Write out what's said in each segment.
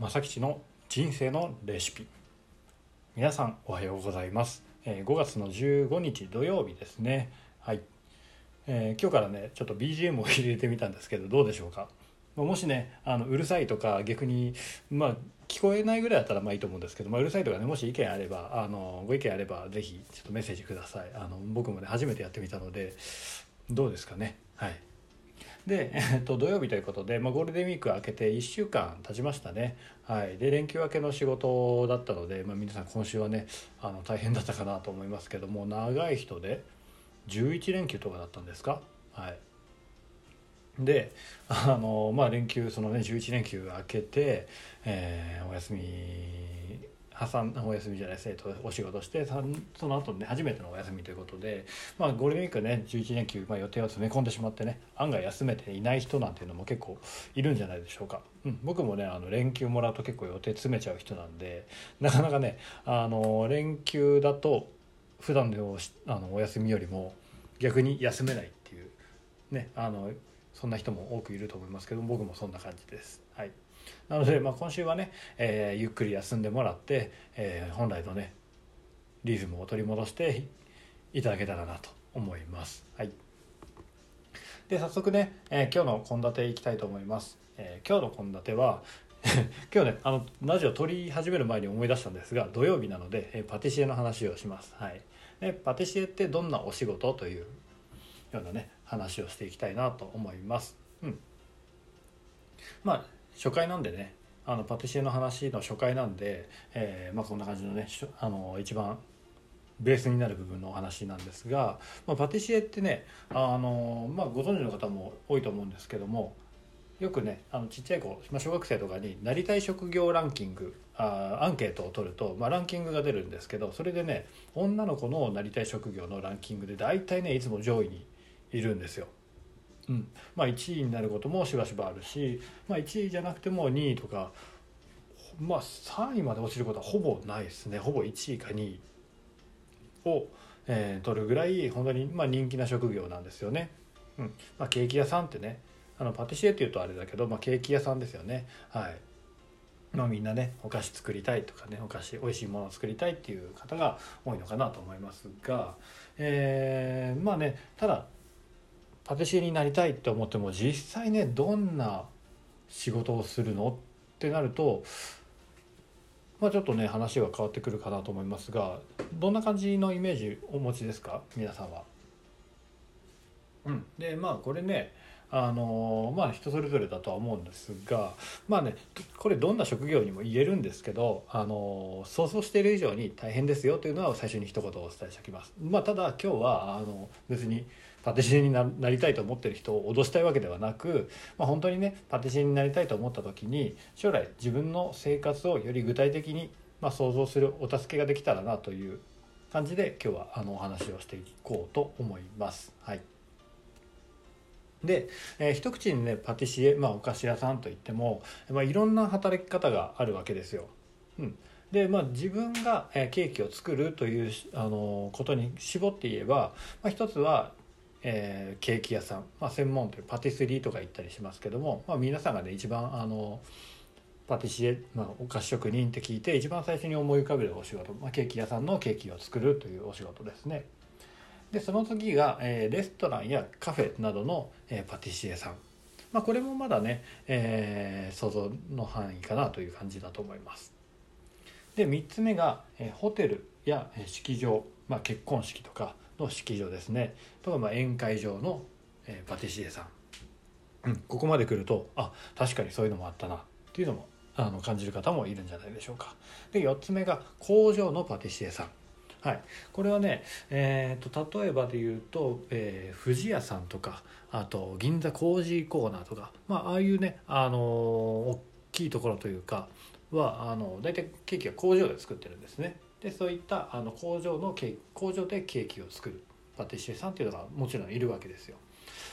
正吉の人生のレシピ。皆さんおはようございます、え5月の15日土曜日ですね。はい、えー今日からねちょっと BGM を入れてみたんですけどどうでしょうか？もしねあのうるさいとか逆にまあ聞こえないぐらいだったらまあいいと思うんですけど、まあ、うるさいとかねもし意見あればあのご意見あればぜひちょっとメッセージください。あの僕もね初めてやってみたのでどうですかね？はい。で、えっと、土曜日ということで、まあ、ゴールデンウィーク明けて1週間経ちましたね、はい、で連休明けの仕事だったので、まあ、皆さん今週はねあの大変だったかなと思いますけども長い人で11連休とかだったんですか？はい。であのまあ連休そのね11連休明けて、えーお休み挟んお休みじゃないですえっとお仕事してその後ね初めてのお休みということで、まあ、ゴールデンウィークね11連休、まあ、予定を詰め込んでしまってね案外休めていない人なんていうのも結構いるんじゃないでしょうか、うん、僕もねあの連休もらうと結構予定詰めちゃう人なんでなかなかねあの連休だと普段のあのお休みよりも逆に休めないっていうねあのそんな人も多くいると思いますけど僕もそんな感じです。はい、なので、まあ、今週はね、えーゆっくり休んでもらって、えー本来のねリズムを取り戻していただけたらなと思います。はい、で早速ね、えー今日の献立いきたいと思います。えー今日の献立は 今日ねあのラジオ撮り始める前に思い出したんですが土曜日なので、えーパティシエの話をします。はい、でパティシエってどんなお仕事というようなね話をしていきたいなと思います。うん、まあ初回なんでねあのパティシエの話の初回なんで、えーまあ、こんな感じのねあの一番ベースになる部分のお話なんですが、まあ、パティシエってねあの、まあ、ご存知の方も多いと思うんですけどもよくねあのちっちゃい子、まあ、小学生とかになりたい職業ランキングあアンケートを取ると、まあ、ランキングが出るんですけどそれでね女の子のなりたい職業のランキングで大体ねいつも上位にいるんですよ。うんまあ、1位になることもしばしばあるし、まあ、1位じゃなくても2位とか、まあ、3位まで落ちることはほぼないですねほぼ1位か2位を、えー取るぐらい本当にまあ人気な職業なんですよね。うんまあ、ケーキ屋さんってねあのパティシエっていうとあれだけど、まあ、ケーキ屋さんですよね。はいまあ、みんなねお菓子作りたいとかねお菓子美味しいものを作りたいっていう方が多いのかなと思いますが、えーまあねただパティシエになりたいって思っても実際ねどんな仕事をするのってなるとまあちょっとね話が変わってくるかなと思いますがどんな感じのイメージお持ちですか？皆さんは。うん、でまあこれねあのまあ人それぞれだとは思うんですがまあねこれどんな職業にも言えるんですけどあの想像している以上に大変ですよというのは最初に一言お伝えしておきます。まあ、ただ今日はあの別にパティシエになりたいと思ってる人を脅したいわけではなく、まあ、本当にねパティシエになりたいと思った時に将来自分の生活をより具体的に、まあ、想像するお助けができたらなという感じで今日はあのお話をしていこうと思います。はいで、えー一口にねパティシエ、まあ、お菓子屋さんといっても、まあ、いろんな働き方があるわけですよ。うん、でまあ自分が、えーケーキを作るという、あのーことに絞って言えば、まあ、一つは、えーケーキ屋さん、まあ、専門というパティスリーとか言ったりしますけども、まあ、皆さんがね一番あのパティシエ、まあ、お菓子職人って聞いて一番最初に思い浮かべるお仕事、まあ、ケーキ屋さんのケーキを作るというお仕事ですね。でその次が、えーレストランやカフェなどの、えーパティシエさん、まあ、これもまだね、えー想像の範囲かなという感じだと思います。で3つ目が、えーホテルやえー式場、まあ、結婚式とかの式場ですね。とか、まあ、宴会場の、えーパティシエさん、うん、ここまで来るとあ確かにそういうのもあったな。っていうのもあの感じる方もいるんじゃないでしょうか。で4つ目が工場のパティシエさん。はい、これはね、えー、と例えばで言うと、えー、富士屋さんとかあと銀座コージーコーナーとか、まあ、ああいうね、あのー大きいところというかはあの大体ケーキは工場で作ってるんですね。でそういったあの工場のケーキ工場でケーキを作る。パティシエさんっていうのがもちろんいるわけですよ。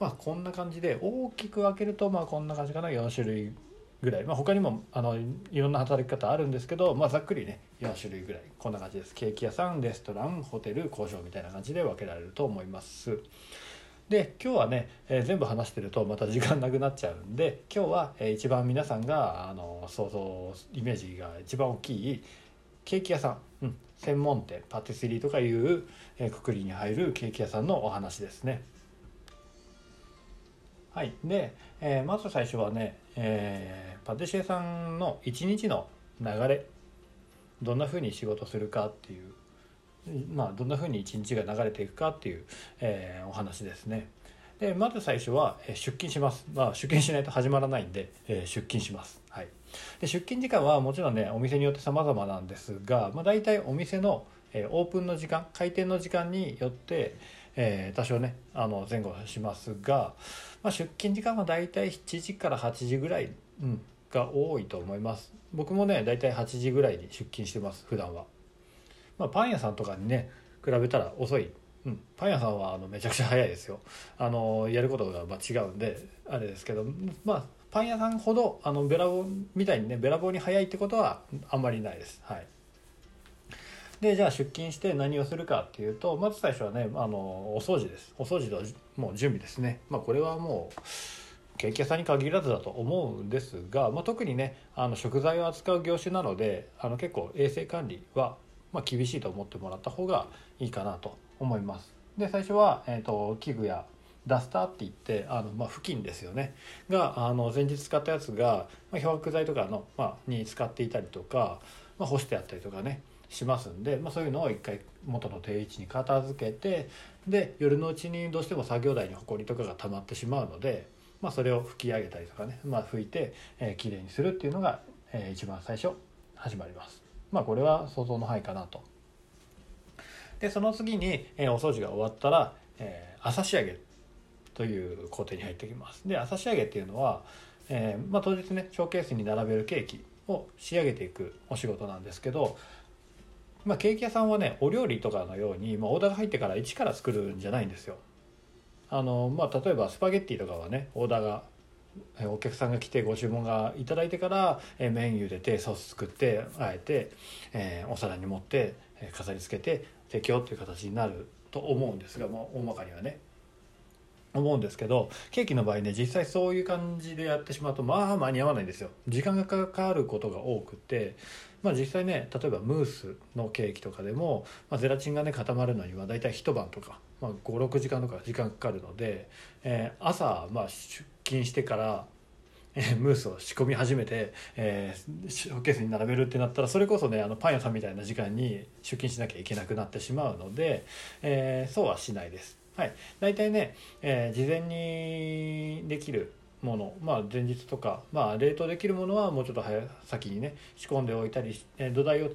まあこんな感じで大きく分けるとまあこんな感じかな。4種類ぐらい、まあ、他にもあのいろんな働き方あるんですけど、まあ、ざっくりね4種類ぐらい。こんな感じです。ケーキ屋さんレストランホテル工場みたいな感じで分けられると思います。で今日はね、えー、全部話してるとまた時間なくなっちゃうんで今日は、えー、一番皆さんがあの想像イメージが一番大きいケーキ屋さん、うん、専門店パティスリーとかいう、えー、くくりに入るケーキ屋さんのお話ですね。はい、で、えー、まず最初はね、えー、パティシエさんの一日の流れどんなふうに仕事するかっていうまあ、どんなふうに一日が流れていくかっていう、えー、お話ですね。でまず最初は、え出勤します、まあ、出勤しないと始まらないんで、え、出勤します、はい、で出勤時間はもちろんねお店によって様々なんですが、まあ、大体お店の、え、オープンの時間開店の時間によって、えー、多少ねあの前後しますが、まあ、出勤時間は大体7時から8時ぐらい、うん、が多いと思います。僕もね大体8時ぐらいに出勤してます普段は。まあ、パン屋さんとかにね比べたら遅い、うん、パン屋さんはあのめちゃくちゃ早いですよ。あのやることがまあ違うんであれですけどまあパン屋さんほどあのべらぼうみたいにねべらぼうに早いってことはあんまりないです。はい。でじゃあ出勤して何をするかっていうとまず最初はねあのお掃除です。お掃除のもう準備ですね。まあこれはもうケーキ屋さんに限らずだと思うんですが、まあ、特にねあの食材を扱う業種なのであの結構衛生管理はまあ、厳しいと思ってもらった方がいいかなと思います。で最初は、えーと、器具やダスターって言ってあの、まあ、布巾ですよねがあの前日使ったやつが、まあ、漂白剤とかの、まあ、に使っていたりとか、まあ、干してあったりとかねしますんで、まあ、そういうのを一回元の定位置に片付けてで夜のうちにどうしても作業台にほこりとかが溜まってしまうので、まあ、それを拭き上げたりとかね、まあ、拭いて、えー、きれいにするっていうのが、えー、一番最初始まります。まあこれは想像の範囲かなと。でその次に、えー、お掃除が終わったら、えー、朝仕上げという工程に入ってきます。で朝仕上げっていうのは、えーまあ、当日ねショーケースに並べるケーキを仕上げていくお仕事なんですけど、まあ、ケーキ屋さんはねお料理とかのように、まあ、オーダーが入ってから一から作るんじゃないんですよ。あのまあ、例えばスパゲッティとかはねオーダーがお客さんが来てご注文がいいてからメニューでてソース作ってあえて、えお皿に盛って飾り付けて提供という形になると思うんですが、まあ、大まかにはね。思うんですけどケーキの場合ね実際そういう感じでやってしまうとまあ間に合わないんですよ時間がかかることが多くてまあ実際ね例えばムースのケーキとかでも、まあ、ゼラチンがね固まるのには大体一晩とか、まあ、56時間とか時間かかるので、えー、朝まあ出勤してから、えー、ムースを仕込み始めて、えー、ショーケースに並べるってなったらそれこそねあのパン屋さんみたいな時間に出勤しなきゃいけなくなってしまうので、えー、そうはしないです。はい、大体ね、えー、事前にできるもの、まあ、前日とか、まあ、冷凍できるものはもうちょっと早先にね仕込んでおいたり、えー、土台を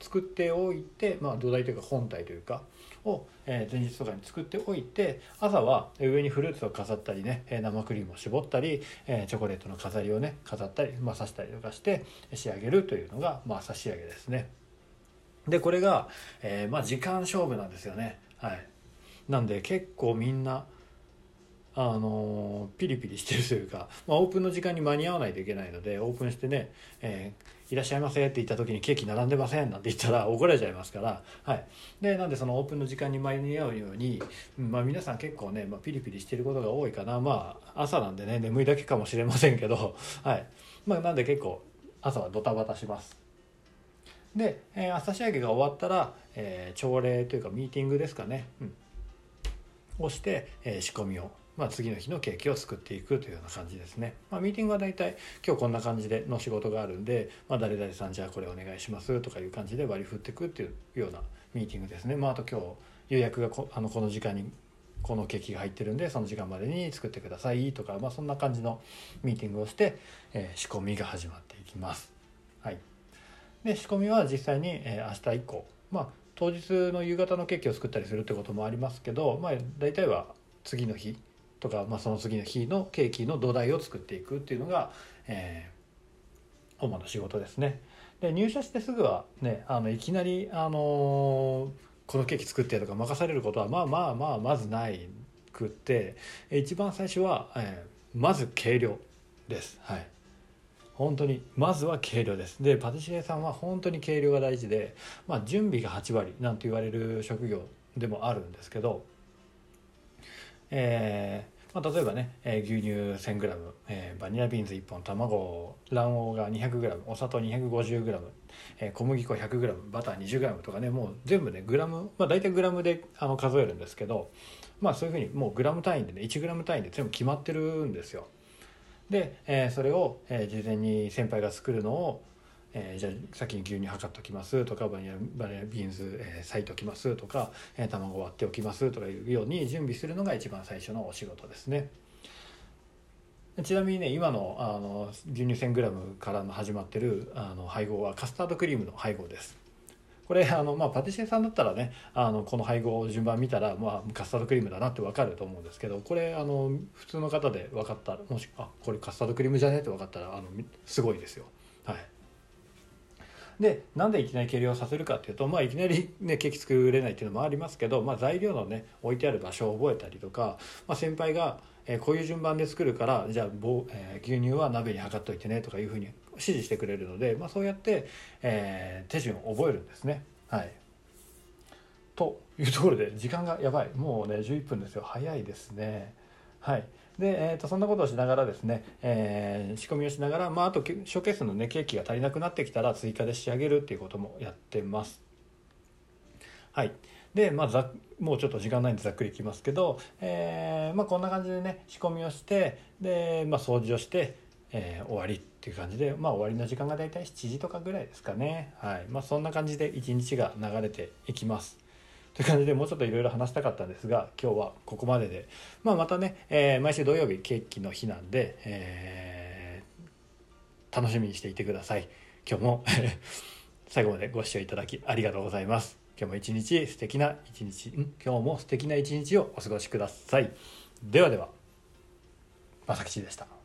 作っておいて、まあ、土台というか本体というかを、え前日とかに作っておいて朝は上にフルーツを飾ったりね生クリームを絞ったり、えチョコレートの飾りをね飾ったり、まあ、刺したりとかして仕上げるというのが、まあ、朝仕上げですね。でこれが、えー、まあ、時間勝負なんですよね。はい、なんで結構みんなあのピリピリしてるというか、まあ、オープンの時間に間に合わないといけないのでオープンしてね、えー、いらっしゃいませ」って言った時に「ケーキ並んでません」なんて言ったら怒られちゃいますから、はい、でなんでそのオープンの時間に間に合うように、まあ、皆さん結構ね、まあ、ピリピリしてることが多いかな。まあ朝なんでね眠いだけかもしれませんけど、はい。まあ、なんで結構朝はドタバタします。で、えー、朝仕上げが終わったら、えー、朝礼というかミーティングですかね、うん、をして、えー、仕込みをまあ、次の日のケーキを作っていくというような感じですね。まあ、ミーティングは大体今日こんな感じでの仕事があるんで、まあ、誰々さんじゃあこれお願いしますとかいう感じで割り振っていくっていうようなミーティングですね。まあ、あと今日予約がこあのこの時間にこのケーキが入ってるんでその時間までに作ってくださいとか、まあ、そんな感じのミーティングをして、えー、仕込みが始まっていきます。はい、で仕込みは実際に、えー、明日以降、まあ、当日の夕方のケーキを作ったりするってこともありますけど、まあ、大体は次の日とか、まあ、その次の日のケーキの土台を作っていくっていうのが、えー、主な仕事ですね。で入社してすぐはねあのいきなり、あのー、このケーキ作ってとか任されることはまあまあまあまずないくって一番最初は、えー、まず計量です。はい本当にまずは計量ですでパティシエさんは本当に計量が大事で、まあ、準備が8割なんて言われる職業でもあるんですけどえーまあ、例えばね、えー、牛乳 1000g、えー、バニラビーンズ1本卵卵黄が 200g お砂糖 250g、えー、小麦粉 100g バター 20g とかねもう全部ねグラム、まあ、大体グラムであの数えるんですけど、まあ、そういうふうにもうグラム単位でね 1g 単位で全部決まってるんですよ。で、えー、それを、えー、事前に先輩が作るのをえー、じゃあ先に牛乳測っておきますとかバニラバニラビーンズ、えー、裂いておきますとか、えー、卵割っておきますとかいうように準備するのが一番最初のお仕事ですね。ちなみにね今のあの牛乳 1000g からの始まってるあの配合はカスタードクリームの配合です。これあの、まあ、パティシエさんだったらねあのこの配合を順番見たら、まあ、カスタードクリームだなって分かると思うんですけどこれあの普通の方で分かったらもしあこれカスタードクリームじゃね？って分かったらあのすごいですよ。はいでなんでいきなり計量させるかっていうと、まあ、いきなり、ね、ケーキ作れないっていうのもありますけど、まあ、材料のね置いてある場所を覚えたりとか、まあ、先輩が、えー、こういう順番で作るからじゃあ、えー、牛乳は鍋に測っといてねとかいうふうに指示してくれるので、まあ、そうやって、えー、手順を覚えるんですね。はいというところで時間がやばいもうね11分ですよ早いですね。はいで、えーと、そんなことをしながらですね、えー、仕込みをしながら、まあ、あとショーケースの、ね、ケーキが足りなくなってきたら追加で仕上げるっていうこともやってます。はいでまあ、ざもうちょっと時間ないんでざっくりいきますけど、えーまあ、こんな感じでね仕込みをしてで、まあ、掃除をして、えー、終わりっていう感じで、まあ、終わりの時間が大体7時とかぐらいですかね、はいまあ、そんな感じで一日が流れていきます。という感じでもうちょっといろいろ話したかったんですが今日はここまでで、まあ、またね、えー、毎週土曜日ケーキの日なんで、えー、楽しみにしていてください。今日も 最後までご視聴いただきありがとうございます。今日も一日素敵な一日ん？今日も素敵な一日をお過ごしください。ではではまさきちでした。